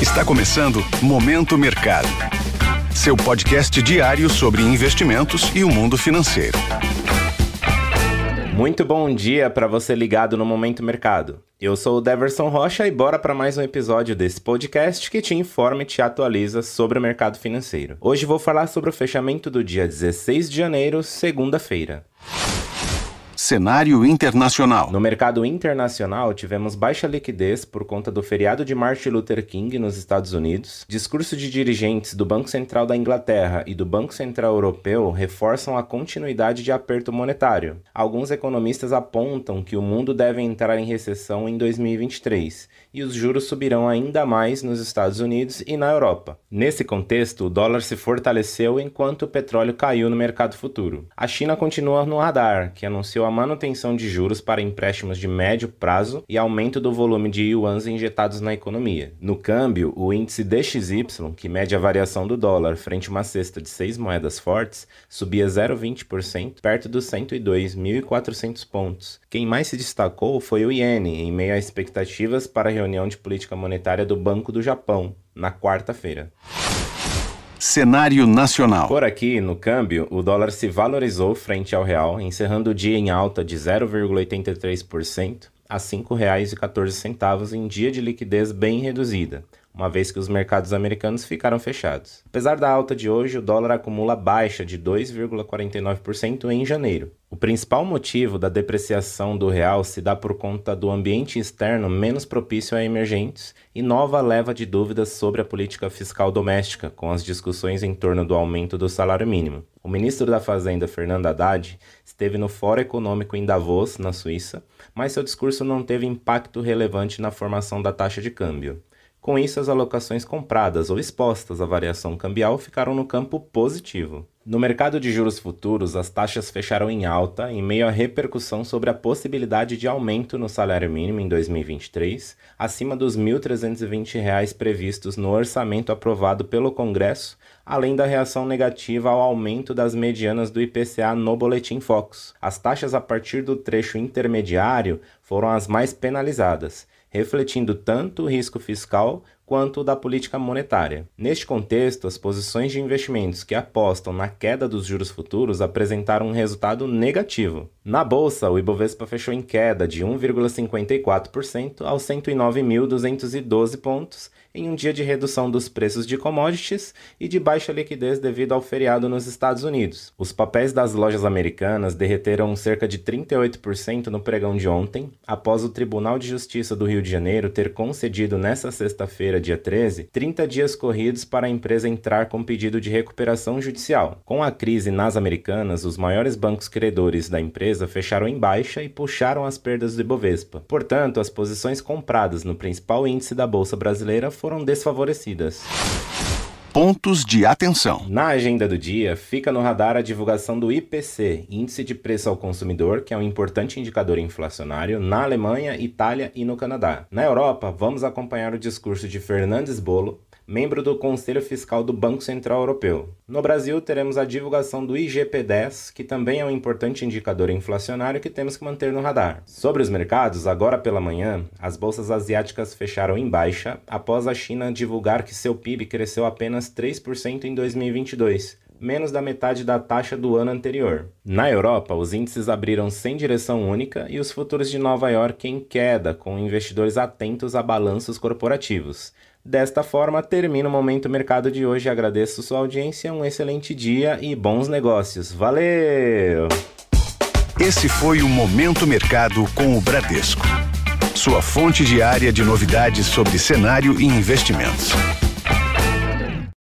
Está começando Momento Mercado. Seu podcast diário sobre investimentos e o mundo financeiro. Muito bom dia para você ligado no Momento Mercado. Eu sou o Deverson Rocha e bora para mais um episódio desse podcast que te informa e te atualiza sobre o mercado financeiro. Hoje vou falar sobre o fechamento do dia 16 de janeiro, segunda-feira. Cenário internacional. No mercado internacional, tivemos baixa liquidez por conta do feriado de Martin Luther King nos Estados Unidos. Discurso de dirigentes do Banco Central da Inglaterra e do Banco Central Europeu reforçam a continuidade de aperto monetário. Alguns economistas apontam que o mundo deve entrar em recessão em 2023 e os juros subirão ainda mais nos Estados Unidos e na Europa. Nesse contexto, o dólar se fortaleceu enquanto o petróleo caiu no mercado futuro. A China continua no radar, que anunciou a manutenção de juros para empréstimos de médio prazo e aumento do volume de yuans injetados na economia. No câmbio, o índice DXY, que mede a variação do dólar frente a uma cesta de seis moedas fortes, subia 0,20%, perto dos 102.400 pontos. Quem mais se destacou foi o iene, em meio a expectativas para a reunião de política monetária do Banco do Japão, na quarta-feira. Cenário nacional. Por aqui, no câmbio, o dólar se valorizou frente ao real, encerrando o dia em alta de 0,83% a R$ 5,14 em dia de liquidez bem reduzida, uma vez que os mercados americanos ficaram fechados. Apesar da alta de hoje, o dólar acumula baixa de 2,49% em janeiro. O principal motivo da depreciação do real se dá por conta do ambiente externo menos propício a emergentes e nova leva de dúvidas sobre a política fiscal doméstica, com as discussões em torno do aumento do salário mínimo. O ministro da Fazenda, Fernando Haddad, esteve no Fórum Econômico em Davos, na Suíça, mas seu discurso não teve impacto relevante na formação da taxa de câmbio. Com isso, as alocações compradas ou expostas à variação cambial ficaram no campo positivo. No mercado de juros futuros, as taxas fecharam em alta em meio à repercussão sobre a possibilidade de aumento no salário mínimo em 2023, acima dos R$ 1.320 previstos no orçamento aprovado pelo Congresso, além da reação negativa ao aumento das medianas do IPCA no Boletim Focus. As taxas a partir do trecho intermediário foram as mais penalizadas refletindo tanto o risco fiscal quanto da política monetária. Neste contexto, as posições de investimentos que apostam na queda dos juros futuros apresentaram um resultado negativo. Na bolsa, o Ibovespa fechou em queda de 1,54% aos 109.212 pontos em um dia de redução dos preços de commodities e de baixa liquidez devido ao feriado nos Estados Unidos. Os papéis das lojas americanas derreteram cerca de 38% no pregão de ontem, após o Tribunal de Justiça do Rio de Janeiro ter concedido nesta sexta-feira, dia 13, 30 dias corridos para a empresa entrar com pedido de recuperação judicial. Com a crise nas Americanas, os maiores bancos credores da empresa fecharam em baixa e puxaram as perdas do Ibovespa. Portanto, as posições compradas no principal índice da bolsa brasileira foram desfavorecidas. Pontos de atenção. Na agenda do dia, fica no radar a divulgação do IPC, Índice de Preço ao Consumidor, que é um importante indicador inflacionário na Alemanha, Itália e no Canadá. Na Europa, vamos acompanhar o discurso de Fernandes Bolo, membro do Conselho Fiscal do Banco Central Europeu. No Brasil, teremos a divulgação do IGP-10, que também é um importante indicador inflacionário que temos que manter no radar. Sobre os mercados, agora pela manhã, as bolsas asiáticas fecharam em baixa após a China divulgar que seu PIB cresceu apenas 3% em 2022 menos da metade da taxa do ano anterior. Na Europa, os índices abriram sem direção única e os futuros de Nova York em queda, com investidores atentos a balanços corporativos. Desta forma, termina o Momento Mercado de hoje. Agradeço sua audiência, um excelente dia e bons negócios. Valeu! Esse foi o Momento Mercado com o Bradesco. Sua fonte diária de novidades sobre cenário e investimentos.